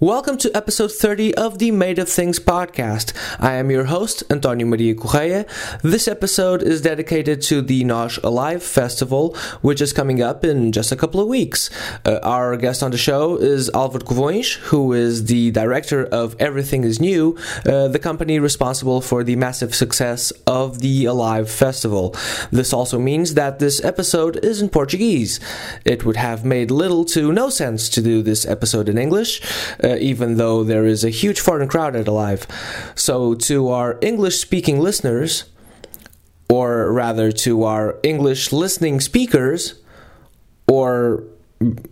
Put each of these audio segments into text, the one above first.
Welcome to episode 30 of the Made of Things podcast. I am your host, Antonio Maria Correia. This episode is dedicated to the Nós Alive Festival, which is coming up in just a couple of weeks. Uh, our guest on the show is Álvaro Covões, who is the director of Everything is New, uh, the company responsible for the massive success of the Alive Festival. This also means that this episode is in Portuguese. It would have made little to no sense to do this episode in English. Uh, even though there is a huge foreign crowd at Alive. So, to our English speaking listeners, or rather to our English listening speakers, or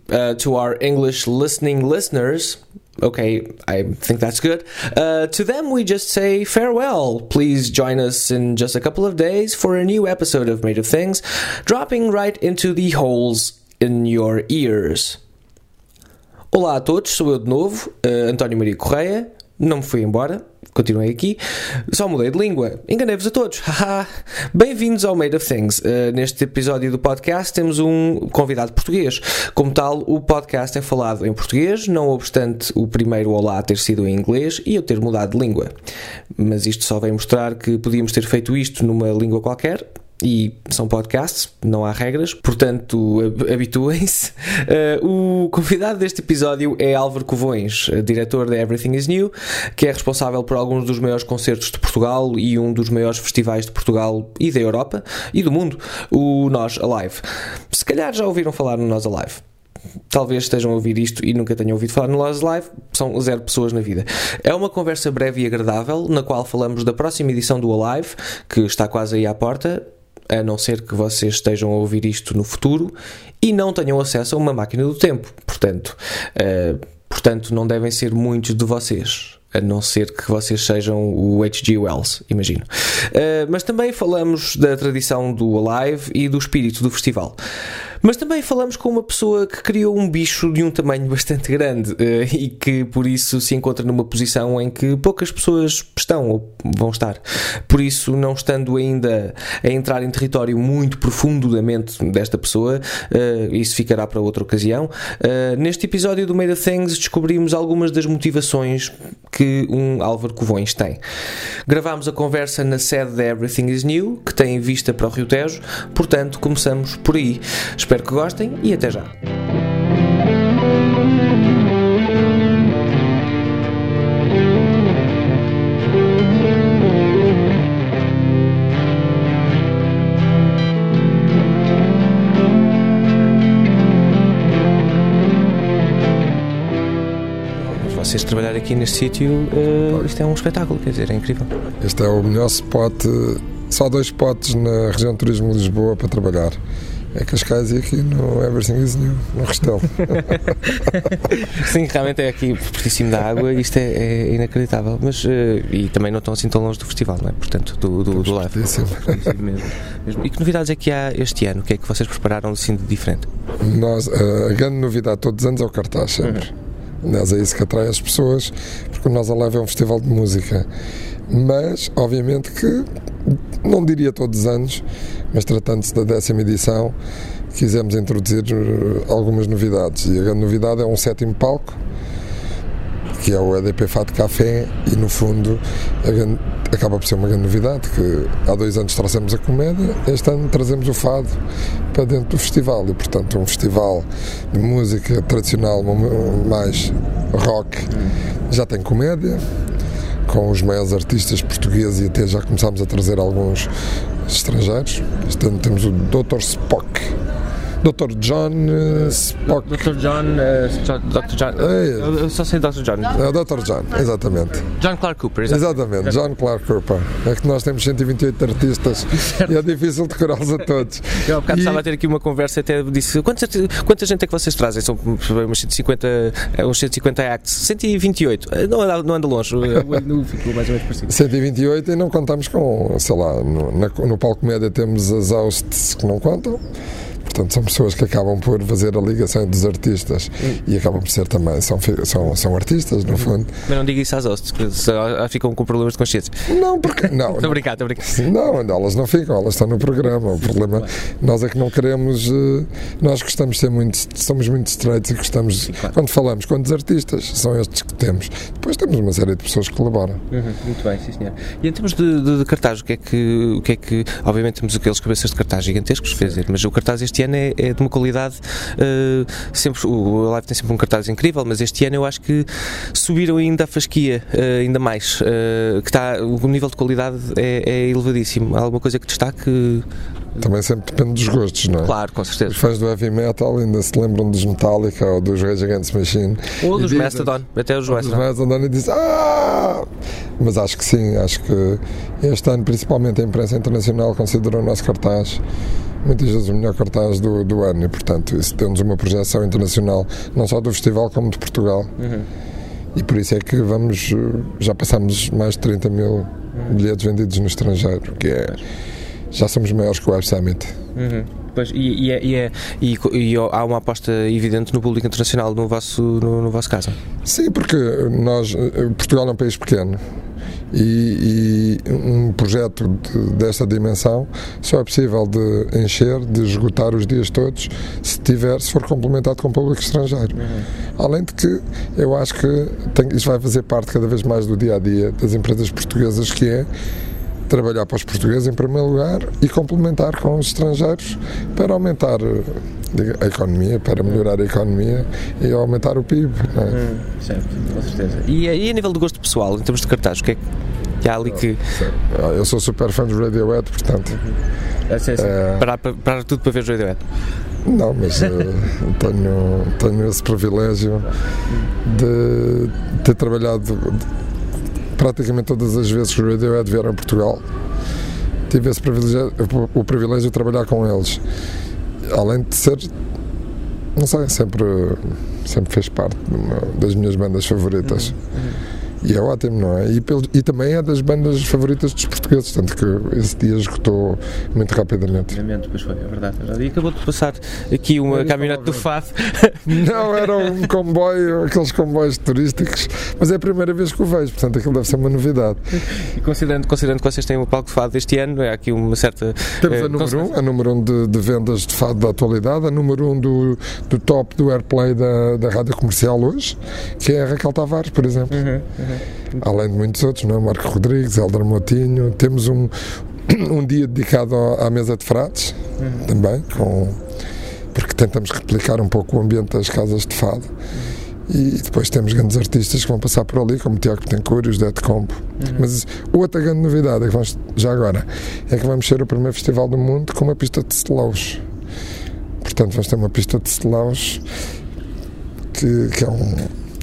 uh, to our English listening listeners, okay, I think that's good. Uh, to them, we just say farewell. Please join us in just a couple of days for a new episode of Made of Things, dropping right into the holes in your ears. Olá a todos, sou eu de novo, uh, António Maria Correia. Não me fui embora, continuei aqui. Só mudei de língua. Enganei-vos a todos. Bem-vindos ao Made of Things. Uh, neste episódio do podcast temos um convidado português. Como tal, o podcast é falado em português, não obstante o primeiro Olá ter sido em inglês e eu ter mudado de língua. Mas isto só vem mostrar que podíamos ter feito isto numa língua qualquer, e são podcasts, não há regras, portanto habituem-se. Uh, o convidado deste episódio é Álvaro Covões, eh, diretor da Everything is New, que é responsável por alguns dos maiores concertos de Portugal e um dos maiores festivais de Portugal e da Europa e do mundo, o Nós Alive. Se calhar já ouviram falar no Nós Alive talvez estejam a ouvir isto e nunca tenham ouvido falar no Lost Live, são zero pessoas na vida. É uma conversa breve e agradável, na qual falamos da próxima edição do Alive, que está quase aí à porta, a não ser que vocês estejam a ouvir isto no futuro e não tenham acesso a uma máquina do tempo. Portanto, uh, portanto não devem ser muitos de vocês a não ser que vocês sejam o H.G. Wells, imagino. Uh, mas também falamos da tradição do Alive e do espírito do festival. Mas também falamos com uma pessoa que criou um bicho de um tamanho bastante grande uh, e que por isso se encontra numa posição em que poucas pessoas estão ou vão estar. Por isso, não estando ainda a entrar em território muito profundo da mente desta pessoa, uh, isso ficará para outra ocasião. Uh, neste episódio do Made of Things descobrimos algumas das motivações que um Álvaro Covões tem. Gravámos a conversa na sede da Everything is New, que tem vista para o Rio Tejo, portanto começamos por aí. Espero que gostem e até já. vocês trabalhar aqui neste sítio, uh, isto é um espetáculo, quer dizer, é incrível. Este é o melhor spot, só dois spots na região de turismo de Lisboa para trabalhar é Cascais e aqui no Everything is New, no Restelo. Sim, realmente é aqui pertíssimo da água isto é, é inacreditável. Mas, uh, e também não estão assim tão longe do festival, não é? Portanto, do, do, do live. Mesmo, mesmo. E que novidades é que há este ano? O que é que vocês prepararam assim de diferente? Nós, uh, a grande novidade todos os anos é o cartaz, sempre. Uhum. Aliás, é isso que atrai as pessoas, porque o Nós Alive é um festival de música. Mas, obviamente, que não diria todos os anos, mas tratando-se da décima edição, quisemos introduzir eh, algumas novidades. E a grande novidade é um sétimo palco, que é o EDP Fado Café, e no fundo grande, acaba por ser uma grande novidade, que há dois anos trouxemos a comédia, este ano trazemos o fado para dentro do festival, e portanto um festival de música tradicional mais rock já tem comédia, com os maiores artistas portugueses e até já começámos a trazer alguns estrangeiros. Este ano temos o Dr. Spock Dr. John Spock. Dr. John, Dr. John. É, eu só sei Dr. John. É o Dr. John, exatamente. John Clark Cooper, exatamente. exatamente. John Clark Cooper. É que nós temos 128 artistas e é difícil decorá-los a todos. Eu há bocado e... estava a ter aqui uma conversa até disse quanta, quanta gente é que vocês trazem? São uns 150, uns 150 acts. 128. Não anda, não anda longe. Ficou mais ou menos parecido. 128 e não contamos com, sei lá, no, na, no palco média temos as hosts que não contam Portanto, são pessoas que acabam por fazer a ligação dos artistas e acabam por ser também, são, são, são artistas, no fundo. Mas não diga isso às hosts, que só ficam com problemas de consciência. Não, porque. Não, Estou a brincar, estou a brincar. Não, elas não ficam, elas estão no programa. O problema, nós é que não queremos, eh, nós gostamos de ser muito, somos muito estreitos e gostamos, claro. quando falamos, quantos artistas são estes que temos. Depois temos uma série de pessoas que colaboram. Uhum, muito bem, sim senhor. E em termos de, de- de cartaz, o que é que, o que é que, obviamente temos aqueles cabeças de cartaz gigantescos, quer dizer, mas o cartaz este ano é, é de uma qualidade, eh, sempre, o Live tem sempre um cartaz incrível, mas este ano eu acho que subiram ainda a fasquia, eh, ainda mais, eh, que está, o nível de qualidade é, é elevadíssimo. Há alguma coisa que destaque? Também sempre depende dos gostos, não é? Claro, com Os certeza. fãs do heavy metal ainda se lembram dos Metallica ou dos Rage Against Machine. Ou dos dizem- Mastodon, até os Os Mastodon. mais andando e dizem ah! Mas acho que sim, acho que este ano, principalmente a imprensa internacional, considerou o nosso cartaz muitas vezes o melhor cartaz do, do ano e, portanto, isso deu-nos uma projeção internacional, não só do festival como de Portugal. Uhum. E por isso é que vamos, já passamos mais de 30 mil bilhetes vendidos no estrangeiro, que é. Já somos maiores que o Web Summit. Uhum. Pois, e, e, é- e, é- e e há uma aposta evidente no público internacional no vosso, no, no vosso caso. Sim, porque nós, eh, Portugal é um país pequeno e, um projeto de- desta dimensão só é possível de encher, de esgotar os dias todos, se tiver, se for complementado com público estrangeiro. Além de que eu acho que tem, isto vai fazer parte cada vez mais do dia a dia das empresas portuguesas, que é trabalhar para os portugueses em primeiro lugar e complementar com os estrangeiros para aumentar eh, a economia, para melhorar a economia e aumentar o PIB. é? Certo, com certeza. E, e a nível de gosto pessoal, em termos de cartaz, o que é que que há ali que. Ah, Eu sou super fã dos Radiohead, portanto, É. Parar, pa- parar tudo para ver os Radiohead. não, mas eh, tenho, tenho esse privilégio de ter trabalhado de- praticamente todas as vezes que os Radiohead vieram a Portugal. Tive esse privilégio, o privilégio de trabalhar com eles. Além de ser, não sei, sempre, sempre fez parte das minhas bandas favoritas. E é ótimo, não é? E, pelo- e também é das bandas favoritas dos portugueses, tanto que esse dia esgotou muito rapidamente. Obviamente, pois foi, é verdade, é verdade. E acabou de passar aqui uma caminhonete do Fado. Não, era um comboio, aqueles comboios turísticos, mas é a primeira vez que o vejo, portanto aquilo deve ser uma novidade. E considerando, considerando que vocês têm o palco de Fado este ano, há aqui uma certa. Temos eh, a número consequência. 1, um, a número 1 um de, de vendas de fado da atualidade, a número 1 um do, do top do airplay da, da rádio comercial hoje, que é a Raquel Tavares, por exemplo. Uhum, Além de muitos outros, não é? Marco Rodrigues, Helder Motinho. Temos um, um dia dedicado à mesa de frades, Uhum. também, com, porque tentamos replicar um pouco o ambiente das casas de fado. E depois temos grandes artistas que vão passar por ali, como o Tiago Betancourt e os Dead Compo. Mas outra grande novidade é que vamos, já agora, é que vamos ser o primeiro festival do mundo com uma pista de slows. Portanto, vamos ter uma pista de slows que, que é um.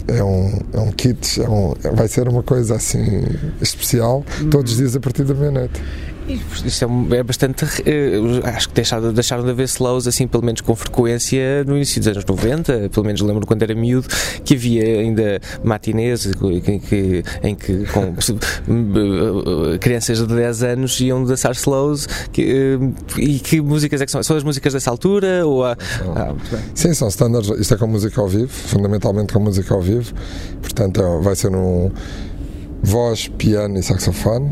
É um, é um kit, é um, vai ser uma coisa assim especial todos os dias a partir da meia-noite. Isso é, é bastante. eh, acho que deixaram, deixaram de haver slows assim, pelo menos com frequência, no início dos anos 90. Pelo menos lembro quando era miúdo que havia ainda matinês que, que- em que com eh, crianças de 10 anos iam dançar slows. Que, eh, e que músicas é que são? São as músicas dessa altura? Ou há- Ah. Sim, são standards. Isto é com música ao vivo, fundamentalmente com música ao vivo. Portanto, é- vai ser um voz, piano e saxofone.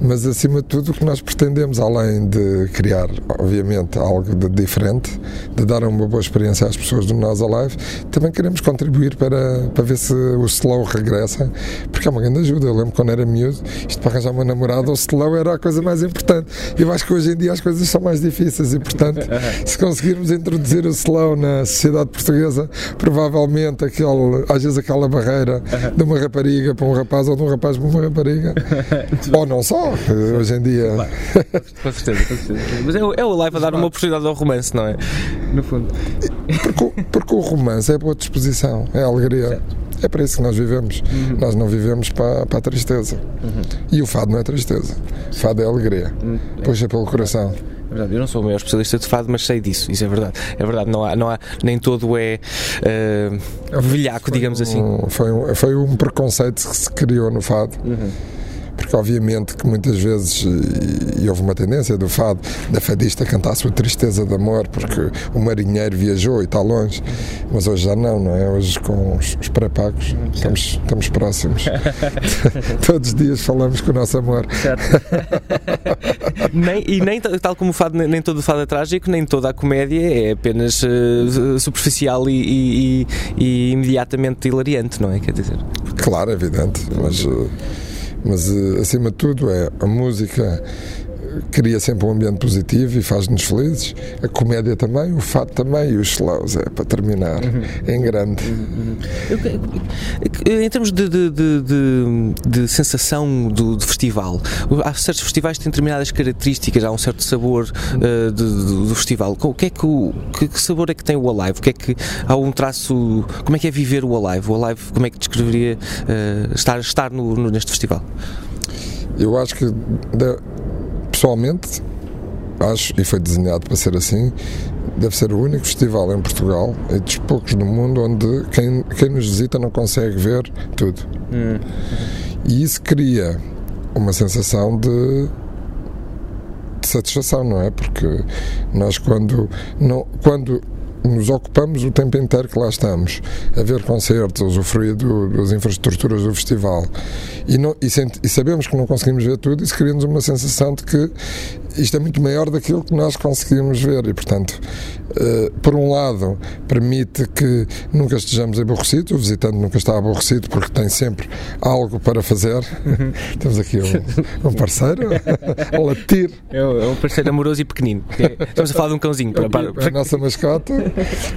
Mas acima de tudo, o que nós pretendemos, além de criar, obviamente, algo de diferente, de dar uma boa experiência às pessoas do Nós Alive, também queremos contribuir para, para ver se o slow regressa, porque é uma grande ajuda. Eu lembro quando era miúdo, isto para arranjar uma namorada, o slow era a coisa mais importante. Eu acho que hoje em dia as coisas são mais difíceis e, portanto, se conseguirmos introduzir o slow na sociedade portuguesa, provavelmente aquele, às vezes aquela barreira de uma rapariga para um rapaz ou de um rapaz para uma rapariga, ou não só, hoje em dia. Com certeza, com certeza. Mas é, o- é o live a dar uma oportunidade ao romance, não é? No fundo. Porque, o- porque o romance é boa disposição, é alegria. É para isso que nós vivemos. Nós não vivemos para, para a tristeza. E o fado não é tristeza. Fado é alegria. Puxa pelo coração. É verdade, eu não sou o maior especialista de fado, mas sei disso, isso é verdade. É verdade, não há, não há nem todo é uh, velhaco, digamos assim. Um- foi, um, foi um preconceito que se criou no fado. Porque obviamente que muitas vezes, e, e houve uma tendência do fado, da fadista cantar a sua tristeza de amor, porque o marinheiro viajou e está longe, mas hoje já não, não é? Hoje com os, os pré-pagos estamos, estamos próximos. Todos os dias falamos com o nosso amor. nem, e nem tal como o fado, nem todo o fado é trágico, nem toda a comédia é apenas uh, superficial e, e, e, imediatamente hilariante, não é? Quer dizer, claro, é evidente, mas, uh, mas uh, acima de tudo é a música cria sempre um ambiente positivo e faz-nos felizes. A comédia também, o fato também e os slows, é para terminar, uhum. em grande. Uhum. Em termos de, de, de, de sensação do, festival, há certos festivais que têm determinadas características, há um certo sabor uh, do, do, festival. O que, é que, o, que, sabor é que tem o Alive? O que é que há um traço. Como é que é viver o Alive? O Alive, como é que descreveria uh, estar, estar no, no, neste festival? Eu acho que pessoalmente, acho, e foi desenhado para ser assim, deve ser o único festival em Portugal e dos poucos no mundo onde quem, quem nos visita não consegue ver tudo. Hum. E isso cria uma sensação de, de satisfação, não é? Porque nós, quando, não, quando nos ocupamos o tempo inteiro que lá estamos a ver concertos, a usufruir do, das infraestruturas do festival e, não, e, e, sabemos que não conseguimos ver tudo, isso cria-nos uma sensação de que isto é muito maior daquilo que nós conseguimos ver e, portanto, uh, por um lado, permite que nunca estejamos aborrecidos, o visitante nunca está aborrecido porque tem sempre algo para fazer. Uhum. Temos aqui um, um parceiro a latir. É, é um parceiro amoroso e pequenino. É, estamos a falar de um cãozinho. Para, para, para... A nossa mascota.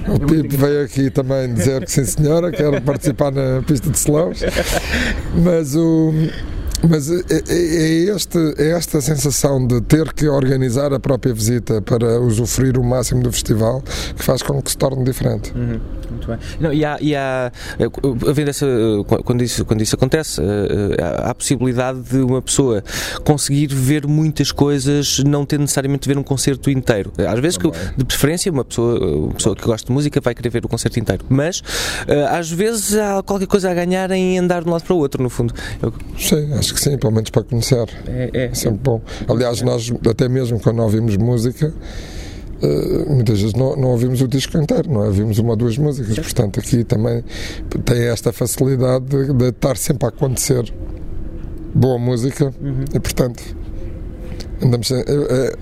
O Pipo veio aqui também dizer que sim, senhora, quero participar na pista de slows. Mas o. Mas é, é, é, este, é esta sensação de ter que organizar a própria visita para usufruir o máximo do festival que faz com que se torne diferente. Uhum. Muito bem. Não, e há, e há havendo essa, quando, isso, quando isso acontece, eh, há a possibilidade de uma pessoa conseguir ver muitas coisas, não ter necessariamente ver um concerto inteiro. Às vezes, que, de preferência, uma pessoa, uma pessoa que gosta de música vai querer ver o concerto inteiro, mas eh, às vezes há qualquer coisa a ganhar em andar de um lado para o outro, no fundo. Eu... Sim, acho que sim, pelo menos para conhecer. É, é, é sempre bom. Aliás, nós, até mesmo quando ouvimos música, Uh, muitas vezes não, não, ouvimos o disco inteiro, não é? ouvimos uma ou duas músicas, Sim. portanto aqui também tem esta facilidade de, de, estar sempre a acontecer boa música uhum. e portanto andamos é, é,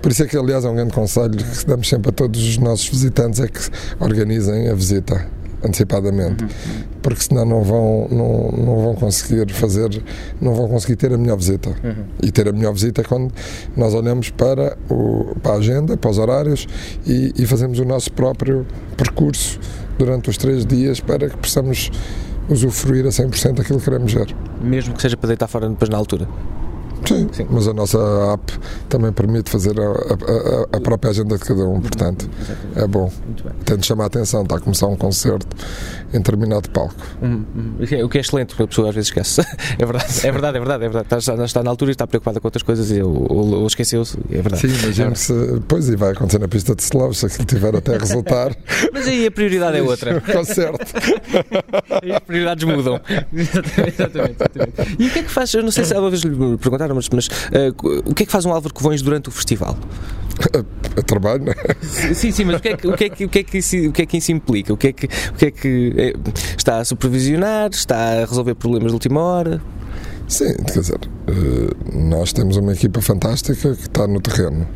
por isso é que aliás é um grande conselho que damos sempre a todos os nossos visitantes é que organizem a visita antecipadamente, uhum. porque senão não vão, não, não vão conseguir fazer, não vão conseguir ter a melhor visita. Uhum. E ter a melhor visita é quando nós olhamos para, o, para a agenda, para os horários e, e fazemos o nosso próprio percurso durante os três dias para que possamos usufruir a 100% daquilo que queremos ver. Mesmo que seja para deitar fora depois na altura. Sim, Sim, mas a nossa app também permite fazer a, a, a própria agenda de cada um, portanto é bom. Tento chamar a atenção, está a começar um concerto em determinado palco. Hum, hum. O que é excelente, porque a pessoa às vezes esquece. É verdade, é verdade, é verdade. É verdade. Está, está na altura e está preocupada com outras coisas e ou, esqueceu-se, é verdade. Sim, imagino é se. Pois, e vai acontecer na pista de slow, se aquilo tiver até resultar. mas aí a prioridade é outra. Concerto. aí as prioridades mudam. Exatamente, exatamente, exatamente. E o que é que faz? Eu não sei se uma vez lhe perguntaram, mas, mas uh, o que é que faz um Álvaro Covões durante o festival? A, a trabalho, não é? Sim, sim, mas o que é que, o que, é que, o que, é que, isso, o que, é que isso implica? O que é que, o que, é que é, está a supervisionar? Está a resolver problemas de última hora? Sim, quer dizer, eh, nós temos uma equipa fantástica que está no terreno.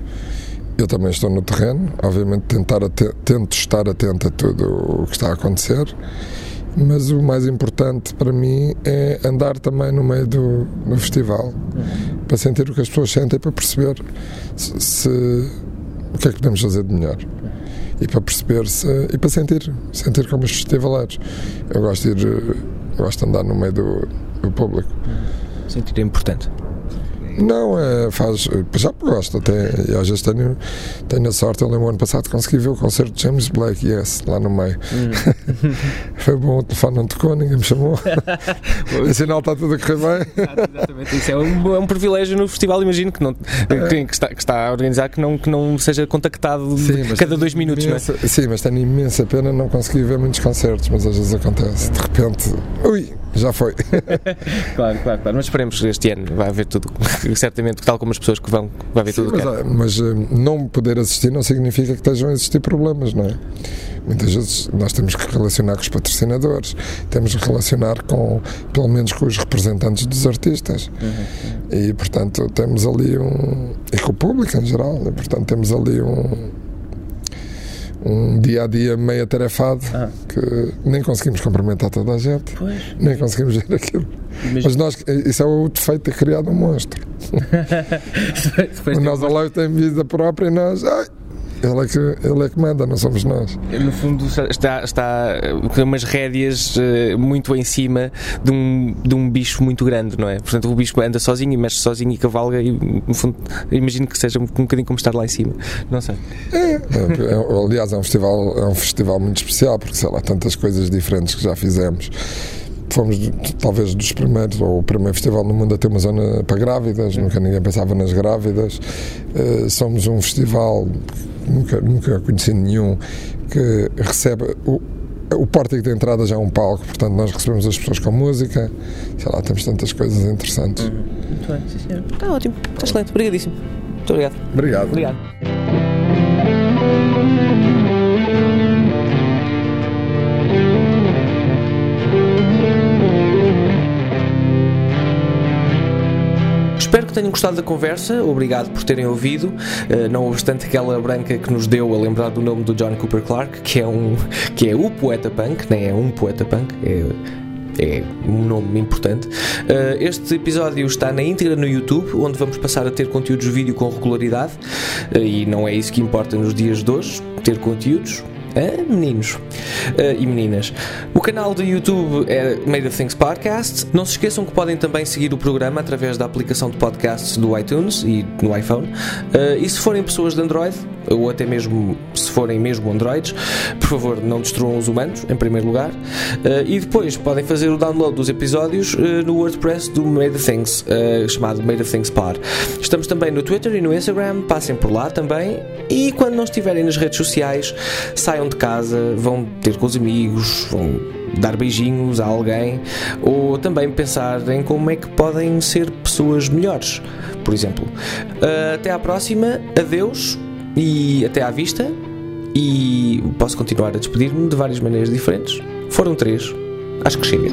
Eu também estou no terreno, obviamente tentar tento estar atento a tudo o que está a acontecer mas o mais importante para mim é andar também no meio do, do festival uhum. para sentir o que as pessoas sentem para perceber se, se, o que é que podemos fazer de melhor. E para perceber se, e para sentir sentir como os festivaleiros eu gosto de ir gosto de andar no meio do, do público. Sentir é importante não, é, faz. Já gosto até. E às vezes tenho, tenho a sorte. Eu lembro ano passado consegui ver o concerto de James Blake, yes, lá no meio. Hum. Foi bom, o telefone não tocou, ninguém me chamou. em sinal está tudo a correr bem. Exatamente, isso é um, é um privilégio no festival, imagino, que, não, que, que, está, que está a organizar que não, que não seja contactado sim, cada dois minutos. Imensa, não é? Sim, mas tenho imensa pena não conseguir ver muitos concertos, mas às vezes acontece. De repente, ui, já foi. claro, claro, claro. Mas esperemos que este ano vai haver tudo. Certamente, tal como as pessoas que vão, vai haver Sim, tudo. Mas, que mas uh, não poder assistir não significa que estejam a existir problemas, não é? Muitas vezes nós temos que relacionar com os patrocinadores, temos que relacionar com, pelo menos, com os representantes dos artistas. Uhum. E, portanto, temos ali um. e com o público em geral, e, portanto, temos ali um um dia a dia meio atarefado ah. Que nem conseguimos cumprimentar toda a gente, pois. nem conseguimos ver aquilo. Mas, Mas nós, isso é o defeito de criado um monstro. o nosso live tem vida própria e nós. Ai, ele é, que, ele é que manda, não somos nós. No fundo, está, está com umas rédeas eh, muito em cima de um, de um bicho muito grande, não é? Portanto, o bicho anda sozinho e mexe sozinho e cavalga, e no fundo, imagino que seja um bocadinho como estar lá em cima. Não sei. É, é, é, aliás, é um, festival, é um festival muito especial, porque sei lá, tantas coisas diferentes que já fizemos fomos talvez dos primeiros, ou o primeiro festival no mundo a ter uma zona para grávidas, nunca ninguém pensava nas grávidas. Uh, somos um festival nunca, nunca conheci nenhum que recebe o, o pórtico de entrada já é um palco, portanto nós recebemos as pessoas com música, sei lá, temos tantas coisas interessantes. Uhum. Muito bem, sim senhor. Está ótimo, está excelente, obrigadíssimo. Muito obrigado. Obrigado. Obrigado. Espero que tenham gostado da conversa, obrigado por terem ouvido. Uh, não obstante aquela branca que nos deu a lembrar do nome do John Cooper Clarke, que é, um, que é o poeta punk, nem é um poeta punk, é é um nome importante. Uh, este episódio está na íntegra no YouTube, onde vamos passar a ter conteúdos de vídeo com regularidade, uh, e não é isso que importa nos dias de hoje, ter conteúdos. Ah, meninos uh, e meninas. O canal do YouTube é Made of Things Podcast. Não se esqueçam que podem também seguir o programa através da aplicação de podcasts do iTunes e no iPhone. Uh, e se forem pessoas de Android, ou até mesmo se forem mesmo Androids, por favor não destruam os humanos, em primeiro lugar. Uh, e depois podem fazer o download dos episódios no WordPress do Made Things, chamado Made Things Pod. Estamos também no Twitter e no Instagram, passem por lá também. E quando não estiverem nas redes sociais, saiam de casa, vão ter com os amigos, vão dar beijinhos a alguém, ou também pensar em como é que podem ser pessoas melhores, por exemplo. Uh, até à próxima, adeus e até à vista. E posso continuar a despedir-me de várias maneiras diferentes. Foram três, acho que chega.